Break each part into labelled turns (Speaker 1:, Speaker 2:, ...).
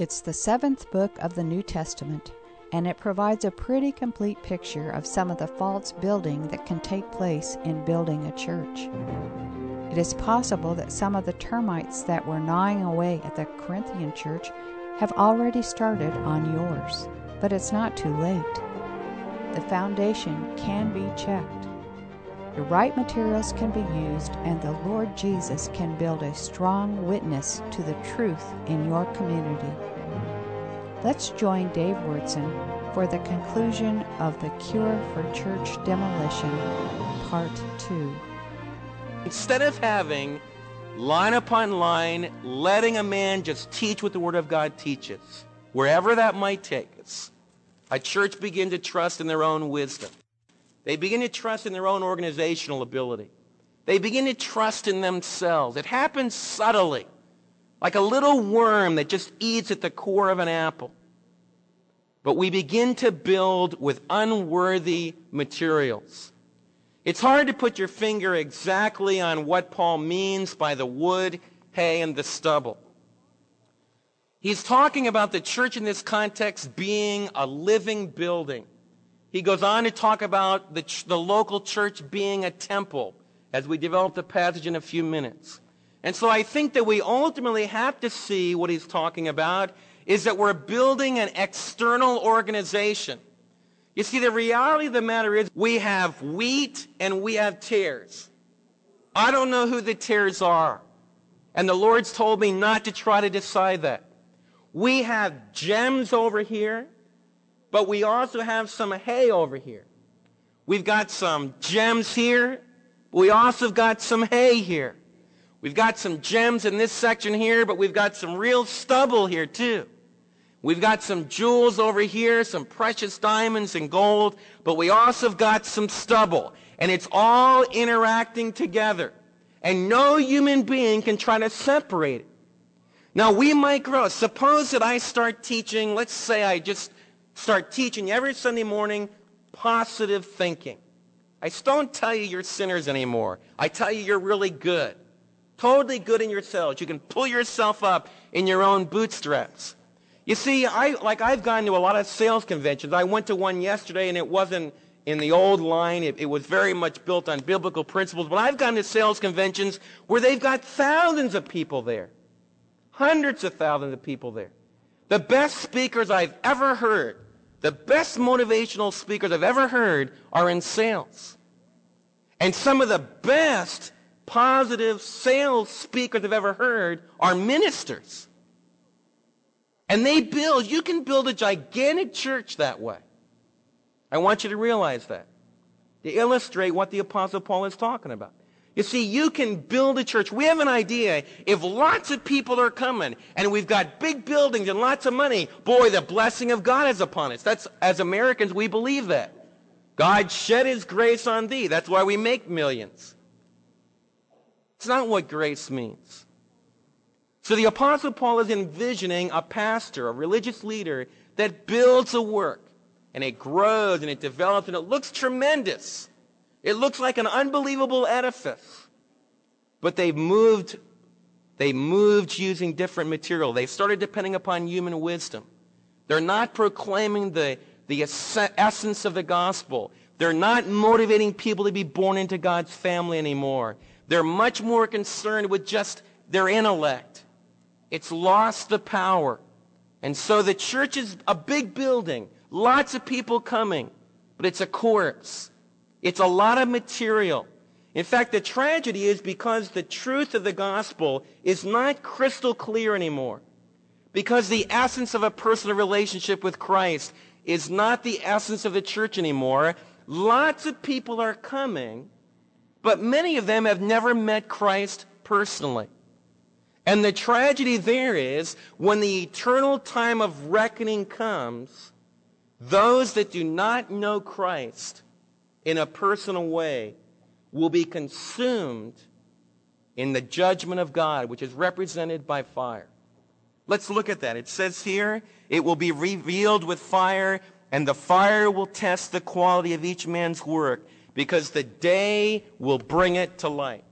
Speaker 1: It's the seventh book of the New Testament, and it provides a pretty complete picture of some of the false building that can take place in building a church. It is possible that some of the termites that were gnawing away at the Corinthian church have already started on yours, but it's not too late. The foundation can be checked. The right materials can be used, and the Lord Jesus can build a strong witness to the truth in your community. Let's join Dave Wyrtzen for the conclusion of The Cure for Church Demolition, Part 2.
Speaker 2: Instead of having line upon line, letting a man just teach what the Word of God teaches, wherever that might take us, a church begin to trust in their own wisdom. They begin to trust in their own organizational ability. They begin to trust in themselves. It happens subtly like a little worm that just eats at the core of an apple. But we begin to build with unworthy materials. It's hard to put your finger exactly on what Paul means by the wood, hay, and the stubble. He's talking about the church in this context being a living building. He goes on to talk about the, ch- the local church being a temple as we develop the passage in a few minutes. And so I think that we ultimately have to see what he's talking about is that we're building an external organization. You see, the reality of the matter is we have wheat and we have tares. I don't know who the tares are. And the Lord's told me not to try to decide that. We have gems over here, but we also have some hay over here. We've got some gems here. We also got some hay here. We've got some gems in this section here, but we've got some real stubble here too. We've got some jewels over here, some precious diamonds and gold, but we also have got some stubble. And it's all interacting together. And no human being can try to separate it. Now we might grow. Suppose that I start teaching, let's say I just start teaching every Sunday morning positive thinking. I don't tell you you're sinners anymore. I tell you you're really good. Totally good in yourselves. You can pull yourself up in your own bootstraps. You see, I, like I've gone to a lot of sales conventions. I went to one yesterday and it wasn't in the old line. It, it, was very much built on biblical principles. But I've gone to sales conventions where they've got thousands of people there. Hundreds of thousands of people there. The best speakers I've ever heard, the best motivational speakers I've ever heard are in sales. And some of the best positive sales speakers I've ever heard are ministers. And they build, you can build a gigantic church that way. I want you to realize that. To illustrate what the Apostle Paul is talking about. You see, you can build a church. We have an idea. If lots of people are coming and we've got big buildings and lots of money, boy, the blessing of God is upon us. That's, as Americans, we believe that. God shed his grace on thee. That's why we make millions. It's not what grace means. So the Apostle Paul is envisioning a pastor, a religious leader that builds a work and it grows and it develops and it looks tremendous. It looks like an unbelievable edifice. But they've moved, they moved using different material. They started depending upon human wisdom. They're not proclaiming the, the essence of the gospel. They're not motivating people to be born into God's family anymore. They're much more concerned with just their intellect. It's lost the power. And so the church is a big building, lots of people coming, but it's a corpse. It's a lot of material. In fact, the tragedy is because the truth of the gospel is not crystal clear anymore. Because the essence of a personal relationship with Christ is not the essence of the church anymore. Lots of people are coming, but many of them have never met Christ personally. And the tragedy there is when the eternal time of reckoning comes, those that do not know Christ in a personal way will be consumed in the judgment of God, which is represented by fire. Let's look at that. It says here, it will be revealed with fire, and the fire will test the quality of each man's work because the day will bring it to light.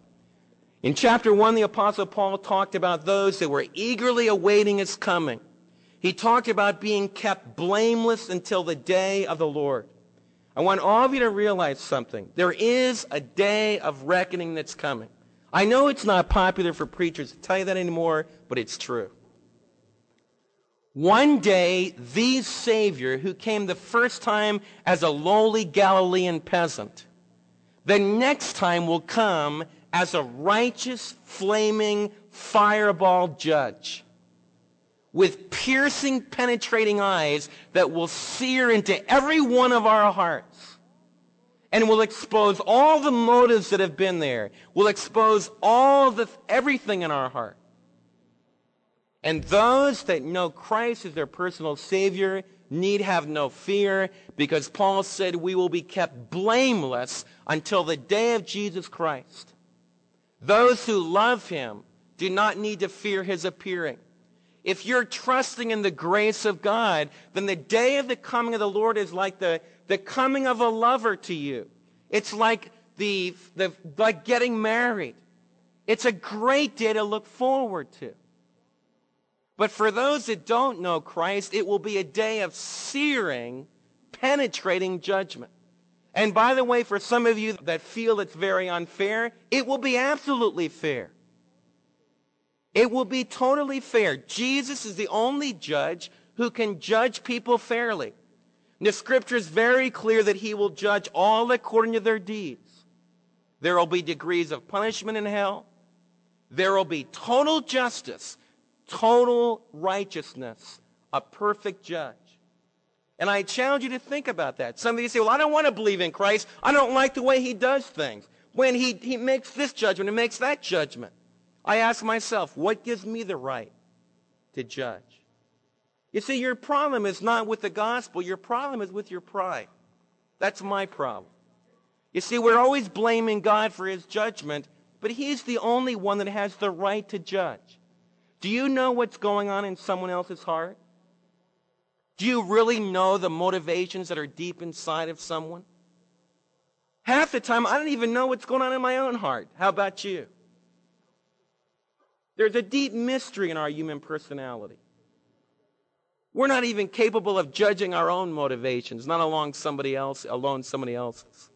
Speaker 2: In chapter 1, the Apostle Paul talked about those that were eagerly awaiting his coming. He talked about being kept blameless until the day of the Lord. I want all of you to realize something. There is a day of reckoning that's coming. I know it's not popular for preachers to tell you that anymore, but it's true. One day, the Savior, who came the first time as a lowly Galilean peasant, the next time will come as a righteous, flaming, fireball judge with piercing, penetrating eyes that will sear into every one of our hearts and will expose all the motives that have been there, will expose all the, everything in our heart. And those that know Christ as their personal Savior need have no fear because Paul said we will be kept blameless until the day of Jesus Christ. Those who love Him do not need to fear His appearing. If you're trusting in the grace of God, then the day of the coming of the Lord is like the, the coming of a lover to you. It's like the, the, like getting married. It's a great day to look forward to. But for those that don't know Christ, it will be a day of searing, penetrating judgment. And by the way, for some of you that feel it's very unfair, it will be absolutely fair. It will be totally fair. Jesus is the only judge who can judge people fairly. The scripture is very clear that he will judge all according to their deeds. There will be degrees of punishment in hell. There will be total justice, total righteousness, a perfect judge. And I challenge you to think about that. Some of you say, well, I don't want to believe in Christ. I don't like the way he does things. When he, he makes this judgment and makes that judgment. I ask myself, what gives me the right to judge? You see, your problem is not with the gospel. Your problem is with your pride. That's my problem. You see, we're always blaming God for his judgment, but he's the only one that has the right to judge. Do you know what's going on in someone else's heart? Do you really know the motivations that are deep inside of someone? Half the time, I don't even know what's going on in my own heart. How about you? There's a deep mystery in our human personality. We're not even capable of judging our own motivations, not along somebody else, alone somebody else's.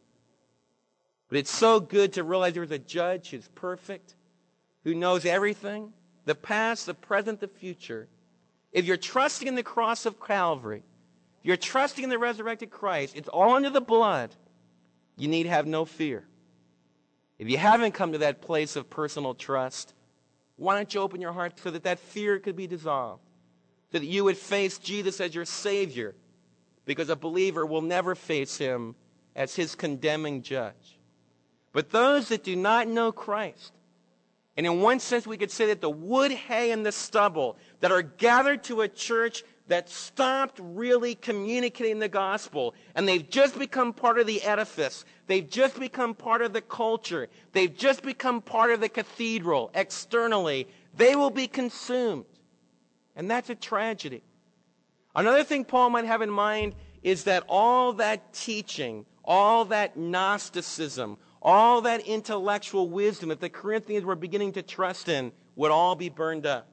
Speaker 2: But it's so good to realize there's a judge who's perfect, who knows everything, the past, the present, the future. If you're trusting in the cross of Calvary, if you're trusting in the resurrected Christ, it's all under the blood. You need have no fear. If you haven't come to that place of personal trust, why don't you open your heart so that that fear could be dissolved? So that you would face Jesus as your Savior. Because a believer will never face him as his condemning judge. But those that do not know Christ, and in one sense we could say that the wood, hay, and the stubble that are gathered to a church that stopped really communicating the gospel and they've just become part of the edifice. They've just become part of the culture. They've just become part of the cathedral externally. They will be consumed. And that's a tragedy. Another thing Paul might have in mind is that all that teaching, all that Gnosticism, all that intellectual wisdom that the Corinthians were beginning to trust in would all be burned up.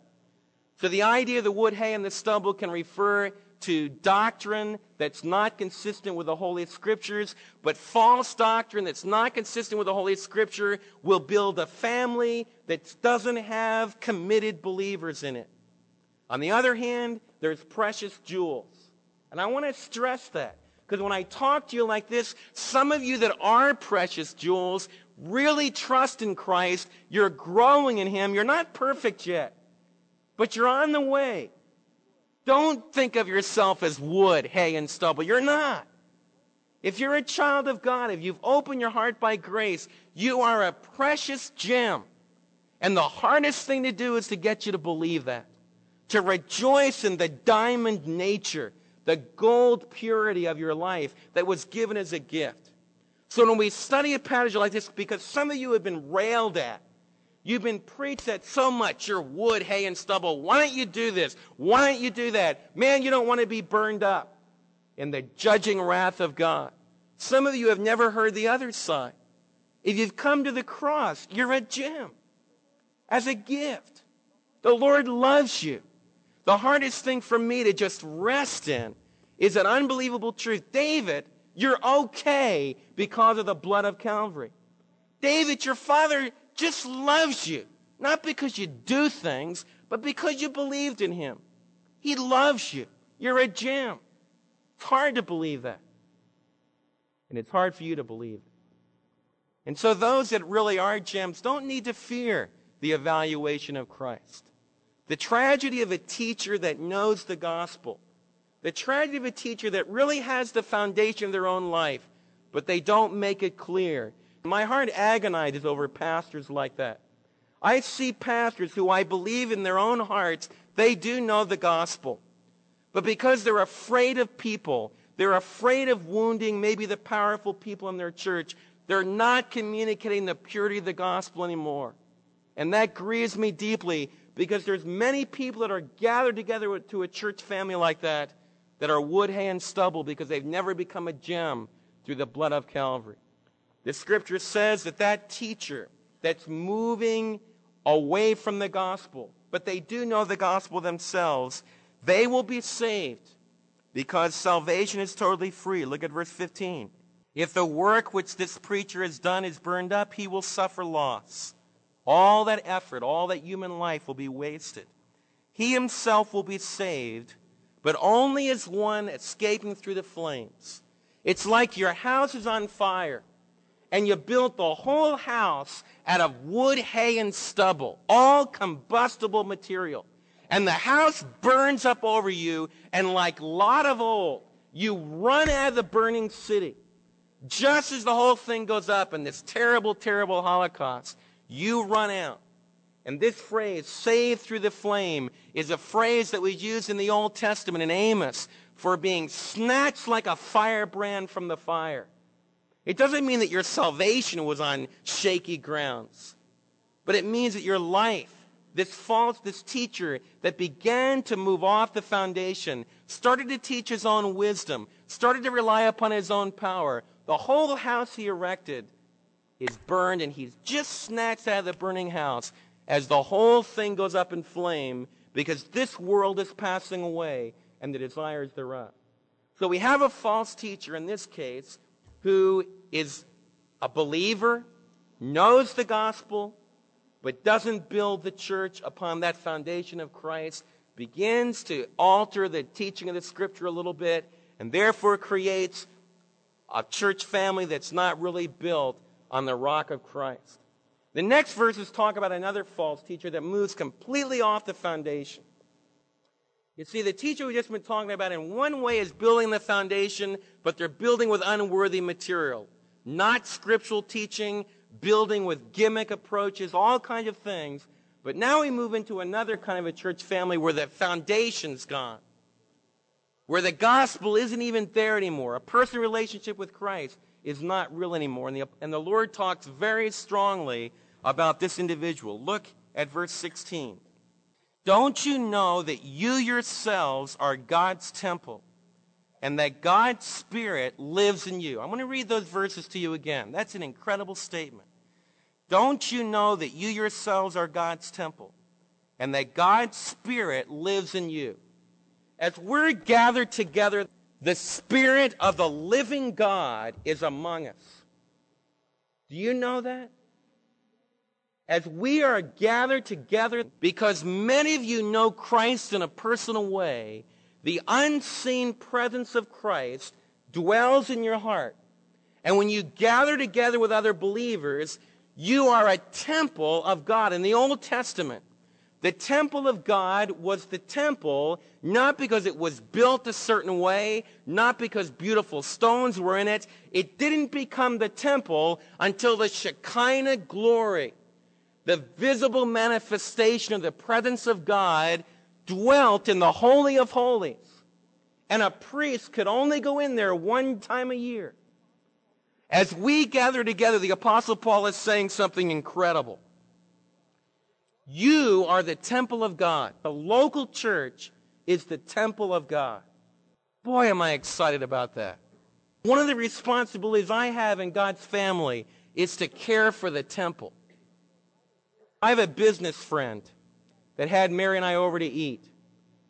Speaker 2: So the idea of the wood, hay, and the stubble can refer to doctrine that's not consistent with the Holy Scriptures, but false doctrine that's not consistent with the Holy Scripture will build a family that doesn't have committed believers in it. On the other hand, there's precious jewels. And I want to stress that. Because when I talk to you like this, some of you that are precious jewels really trust in Christ. You're growing in Him. You're not perfect yet but you're on the way. Don't think of yourself as wood, hay, and stubble. You're not. If you're a child of God, if you've opened your heart by grace, you are a precious gem. And the hardest thing to do is to get you to believe that. To rejoice in the diamond nature, the gold purity of your life that was given as a gift. So when we study a passage like this, because some of you have been railed at, You've been preached at so much. You're wood, hay, and stubble. Why don't you do this? Why don't you do that? Man, you don't want to be burned up in the judging wrath of God. Some of you have never heard the other side. If you've come to the cross, you're a gem as a gift. The Lord loves you. The hardest thing for me to just rest in is an unbelievable truth. David, you're okay because of the blood of Calvary. David, your father just loves you. Not because you do things, but because you believed in him. He loves you. You're a gem. It's hard to believe that. And it's hard for you to believe. And so those that really are gems don't need to fear the evaluation of Christ. The tragedy of a teacher that knows the gospel, the tragedy of a teacher that really has the foundation of their own life, but they don't make it clear. My heart agonizes over pastors like that. I see pastors who I believe in their own hearts, they do know the gospel. But because they're afraid of people, they're afraid of wounding maybe the powerful people in their church, they're not communicating the purity of the gospel anymore. And that grieves me deeply because there's many people that are gathered together to a church family like that that are wood, hay, and stubble because they've never become a gem through the blood of Calvary. The scripture says that that teacher that's moving away from the gospel, but they do know the gospel themselves, they will be saved because salvation is totally free. Look at verse 15. If the work which this preacher has done is burned up, he will suffer loss. All that effort, all that human life will be wasted. He himself will be saved, but only as one escaping through the flames. It's like your house is on fire and you built the whole house out of wood, hay, and stubble, all combustible material. And the house burns up over you, and like Lot of old, you run out of the burning city. Just as the whole thing goes up in this terrible, terrible Holocaust, you run out. And this phrase, saved through the flame, is a phrase that was used in the Old Testament in Amos for being snatched like a firebrand from the fire. It doesn't mean that your salvation was on shaky grounds, but it means that your life, this false, this teacher that began to move off the foundation, started to teach his own wisdom, started to rely upon his own power. The whole house he erected is burned, and he's just snatched out of the burning house as the whole thing goes up in flame because this world is passing away and the desires thereof. So we have a false teacher in this case who is a believer, knows the gospel, but doesn't build the church upon that foundation of Christ, begins to alter the teaching of the scripture a little bit, and therefore creates a church family that's not really built on the rock of Christ. The next verses talk about another false teacher that moves completely off the foundation. You see, the teacher we've just been talking about in one way is building the foundation, but they're building with unworthy material. Not scriptural teaching, building with gimmick approaches, all kinds of things. But now we move into another kind of a church family where the foundation's gone. Where the gospel isn't even there anymore. A personal relationship with Christ is not real anymore. And the, and the Lord talks very strongly about this individual. Look at verse 16. Don't you know that you yourselves are God's temple and that God's Spirit lives in you? I'm going to read those verses to you again. That's an incredible statement. Don't you know that you yourselves are God's temple and that God's Spirit lives in you? As we're gathered together, the Spirit of the living God is among us. Do you know that? As we are gathered together, because many of you know Christ in a personal way, the unseen presence of Christ dwells in your heart. And when you gather together with other believers, you are a temple of God. In the Old Testament, the temple of God was the temple not because it was built a certain way, not because beautiful stones were in it. It didn't become the temple until the Shekinah glory the visible manifestation of the presence of God dwelt in the Holy of Holies. And a priest could only go in there one time a year. As we gather together, the Apostle Paul is saying something incredible. You are the temple of God. The local church is the temple of God. Boy, am I excited about that. One of the responsibilities I have in God's family is to care for the temple. I have a business friend that had Mary and I over to eat.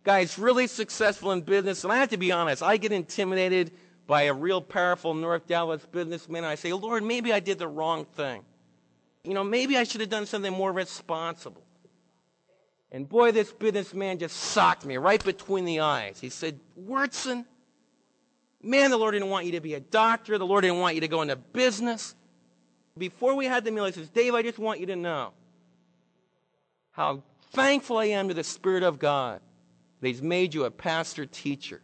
Speaker 2: guy's really successful in business, and I have to be honest, I get intimidated by a real powerful North Dallas businessman, and I say, Lord, maybe I did the wrong thing. You know, maybe I should have done something more responsible. And boy, this businessman just socked me right between the eyes. He said, Wyrtzen, man, the Lord didn't want you to be a doctor. The Lord didn't want you to go into business. Before we had the meal, he says, Dave, I just want you to know how thankful I am to the Spirit of God that He's made you a pastor teacher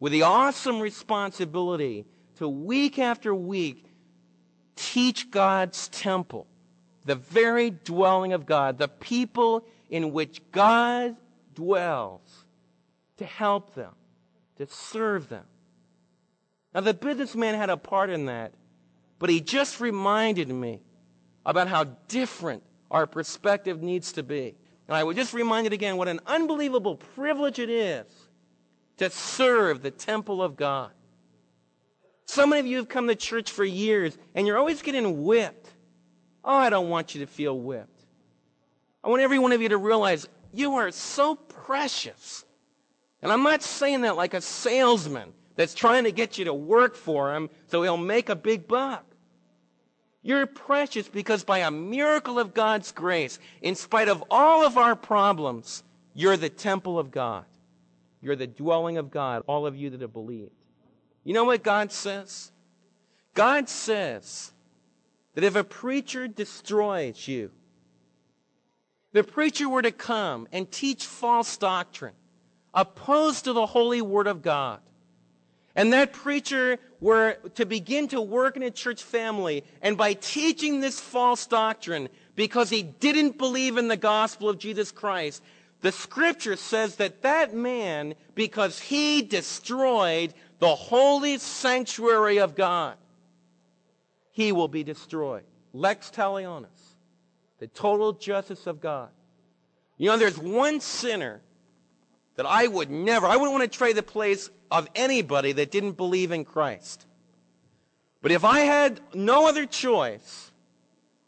Speaker 2: with the awesome responsibility to week after week teach God's temple, the very dwelling of God, the people in which God dwells, to help them, to serve them. Now, the businessman had a part in that, but he just reminded me about how different our perspective needs to be. And I would just remind it again what an unbelievable privilege it is to serve the temple of God. So many of you have come to church for years and you're always getting whipped. Oh, I don't want you to feel whipped. I want every one of you to realize you are so precious. And I'm not saying that like a salesman that's trying to get you to work for him so he'll make a big buck. You're precious because by a miracle of God's grace, in spite of all of our problems, you're the temple of God. You're the dwelling of God, all of you that have believed. You know what God says? God says that if a preacher destroys you, the preacher were to come and teach false doctrine, opposed to the holy word of God, and that preacher were to begin to work in a church family, and by teaching this false doctrine, because he didn't believe in the gospel of Jesus Christ, the scripture says that that man, because he destroyed the holy sanctuary of God, he will be destroyed. Lex talionis, the total justice of God. You know, there's one sinner that I would never, I wouldn't want to trade the place of anybody that didn't believe in Christ. But if I had no other choice,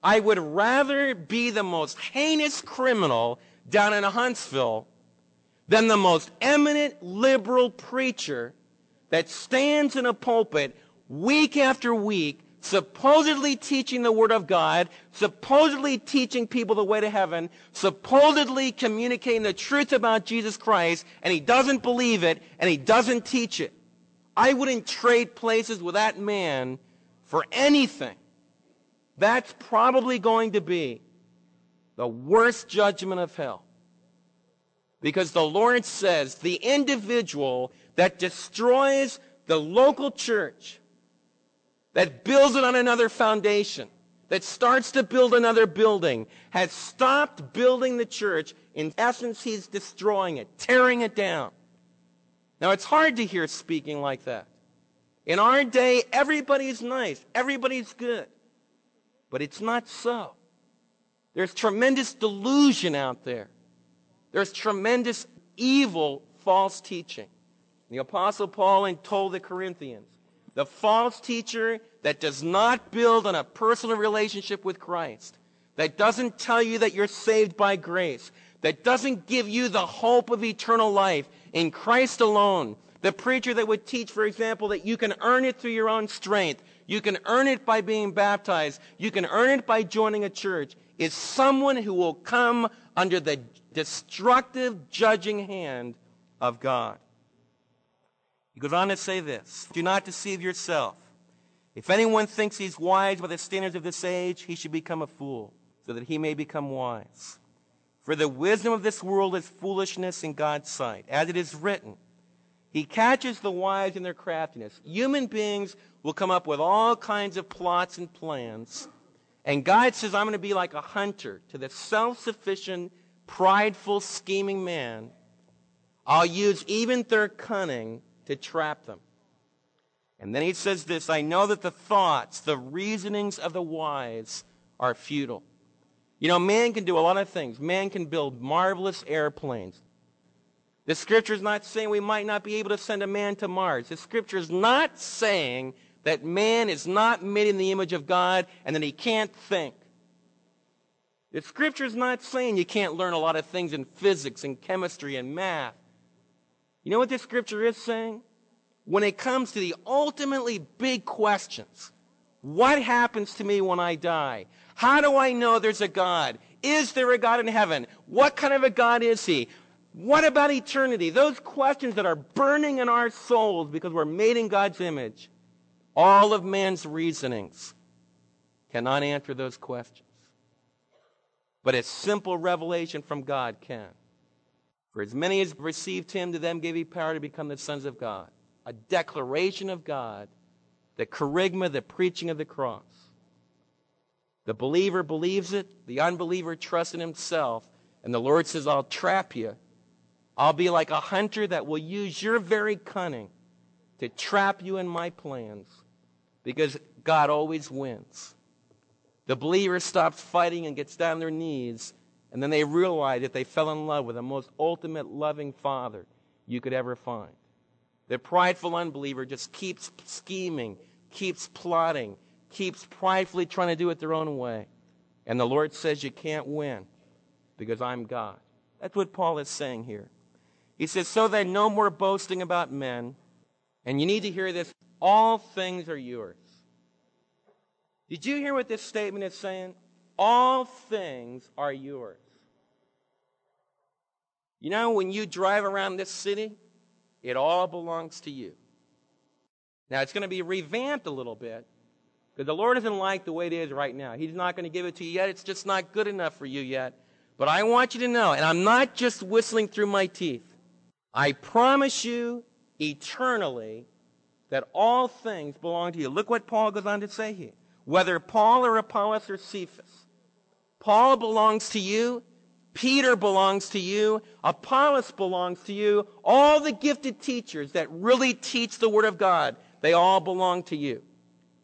Speaker 2: I would rather be the most heinous criminal down in Huntsville than the most eminent liberal preacher that stands in a pulpit week after week supposedly teaching the Word of God, supposedly teaching people the way to heaven, supposedly communicating the truth about Jesus Christ, and he doesn't believe it, and he doesn't teach it. I wouldn't trade places with that man for anything. That's probably going to be the worst judgment of hell. Because the Lord says the individual that destroys the local church, that builds it on another foundation, that starts to build another building, has stopped building the church. In essence, he's destroying it, tearing it down. Now, it's hard to hear speaking like that. In our day, everybody's nice, everybody's good. But it's not so. There's tremendous delusion out there. There's tremendous evil false teaching. The Apostle Paul told the Corinthians, the false teacher that does not build on a personal relationship with Christ, that doesn't tell you that you're saved by grace, that doesn't give you the hope of eternal life in Christ alone, the preacher that would teach, for example, that you can earn it through your own strength, you can earn it by being baptized, you can earn it by joining a church, is someone who will come under the destructive judging hand of God. He goes on to say this Do not deceive yourself. If anyone thinks he's wise by the standards of this age, he should become a fool, so that he may become wise. For the wisdom of this world is foolishness in God's sight. As it is written, He catches the wise in their craftiness. Human beings will come up with all kinds of plots and plans. And God says, I'm going to be like a hunter to the self sufficient, prideful, scheming man. I'll use even their cunning to trap them. And then he says this I know that the thoughts, the reasonings of the wise are futile. You know, man can do a lot of things. Man can build marvelous airplanes. The scripture is not saying we might not be able to send a man to Mars. The scripture is not saying that man is not made in the image of God and that he can't think. The scripture is not saying you can't learn a lot of things in physics and chemistry and math. You know what this scripture is saying? When it comes to the ultimately big questions, what happens to me when I die? How do I know there's a God? Is there a God in heaven? What kind of a God is he? What about eternity? Those questions that are burning in our souls because we're made in God's image. All of man's reasonings cannot answer those questions. But a simple revelation from God can. For as many as received him, to them gave he power to become the sons of God. A declaration of God, the kerygma, the preaching of the cross. The believer believes it, the unbeliever trusts in himself, and the Lord says, I'll trap you. I'll be like a hunter that will use your very cunning to trap you in my plans because God always wins. The believer stops fighting and gets down their knees, and then they realize that they fell in love with the most ultimate loving Father you could ever find. The prideful unbeliever just keeps scheming, keeps plotting, keeps pridefully trying to do it their own way. And the Lord says you can't win because I'm God. That's what Paul is saying here. He says, so then no more boasting about men. And you need to hear this. All things are yours. Did you hear what this statement is saying? All things are yours. You know, when you drive around this city, it all belongs to you. Now, it's going to be revamped a little bit because the Lord doesn't like the way it is right now. He's not going to give it to you yet. It's just not good enough for you yet. But I want you to know, and I'm not just whistling through my teeth, I promise you eternally that all things belong to you. Look what Paul goes on to say here whether Paul or Apollos or Cephas. Paul belongs to you. Peter belongs to you. Apollos belongs to you. All the gifted teachers that really teach the Word of God, they all belong to you.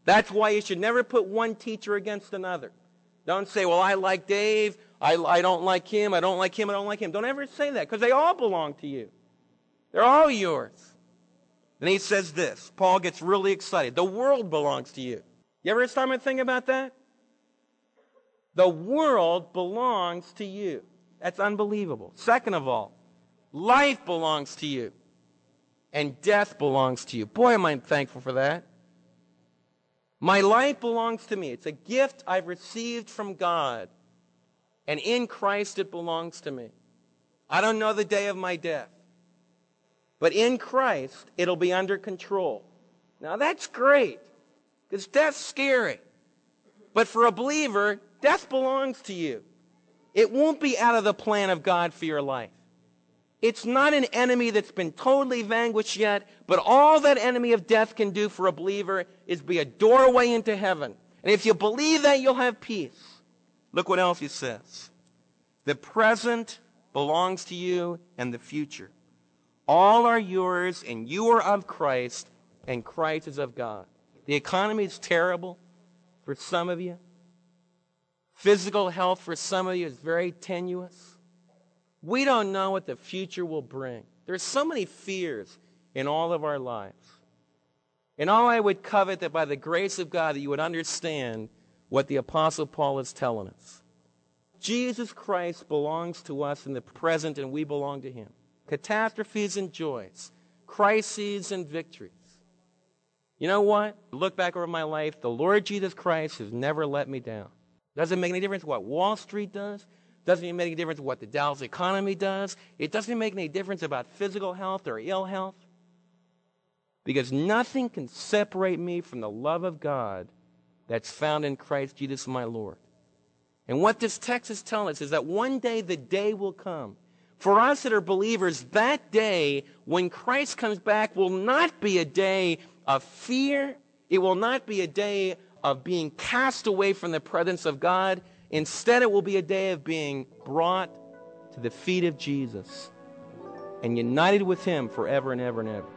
Speaker 2: That's why you should never put one teacher against another. Don't say, well, I like Dave. I, I don't like him. I don't like him. I don't like him. Don't ever say that because they all belong to you. They're all yours. And he says this. Paul gets really excited. The world belongs to you. You ever stop and think about that? The world belongs to you. That's unbelievable. Second of all, life belongs to you. And death belongs to you. Boy, am I thankful for that. My life belongs to me. It's a gift I've received from God. And in Christ it belongs to me. I don't know the day of my death. But in Christ, it'll be under control. Now that's great. Because death's scary. But for a believer, death belongs to you. It won't be out of the plan of God for your life. It's not an enemy that's been totally vanquished yet, but all that enemy of death can do for a believer is be a doorway into heaven. And if you believe that, you'll have peace. Look what else he says. The present belongs to you and the future. All are yours, and you are of Christ, and Christ is of God. The economy is terrible for some of you. Physical health for some of you is very tenuous. We don't know what the future will bring. There's so many fears in all of our lives. And all I would covet that by the grace of God that you would understand what the apostle Paul is telling us. Jesus Christ belongs to us in the present and we belong to him. Catastrophes and joys, crises and victories. You know what? Look back over my life. The Lord Jesus Christ has never let me down. Doesn't make any difference what Wall Street does. Doesn't even make any difference what the Dallas economy does. It doesn't make any difference about physical health or ill health. Because nothing can separate me from the love of God that's found in Christ Jesus my Lord. And what this text is telling us is that one day the day will come. For us that are believers, that day when Christ comes back will not be a day of fear. It will not be a day of being cast away from the presence of God. Instead, it will be a day of being brought to the feet of Jesus and united with Him forever and ever and ever.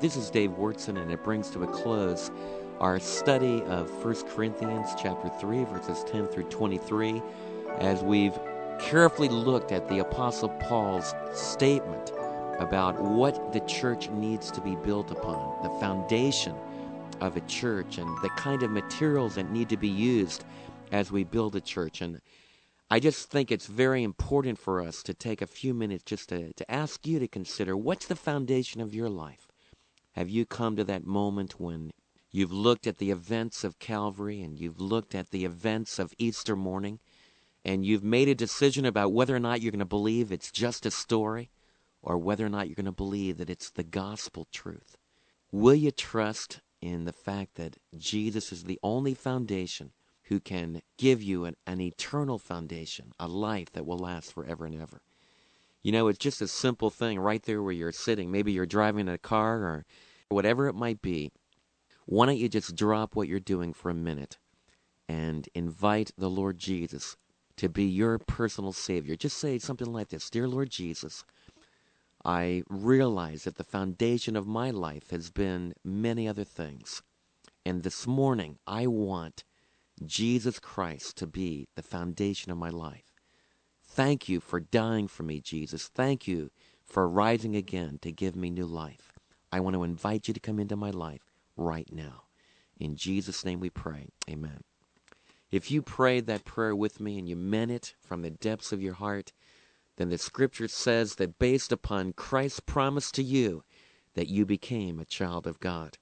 Speaker 3: This is Dave Wyrtzen, and it brings to a close our study of 1 Corinthians chapter 3, verses 10 through 23, as we've carefully looked at the Apostle Paul's statement about what the church needs to be built upon, the foundation of a church, and the kind of materials that need to be used as we build a church. And
Speaker 2: I just think it's very important for us to take a few minutes just to, to ask you to consider what's the foundation of your life? Have you come to that moment when you've looked at the events of Calvary and you've looked at the events of Easter morning and you've made a decision about whether or not you're going to believe it's just a story or whether or not you're going to believe that it's the gospel truth? Will you trust in the fact that Jesus is the only foundation who can give you an, an eternal foundation, a life that will last forever and ever. You know, it's just a simple thing right there where you're sitting. Maybe you're driving a car or whatever it might be. Why don't you just drop what you're doing for a minute and invite the Lord Jesus to be your personal Savior? Just say something like this Dear Lord Jesus, I realize that the foundation of my life has been many other things. And this morning, I want Jesus Christ to be the foundation of my life. Thank you for dying for me, Jesus. Thank you for rising again to give me new life. I want to invite you to come into my life right now. In Jesus' name we pray. Amen. If you prayed that prayer with me and you meant it from the depths of your heart, then the scripture says that based upon Christ's promise to you, that you became a child of God.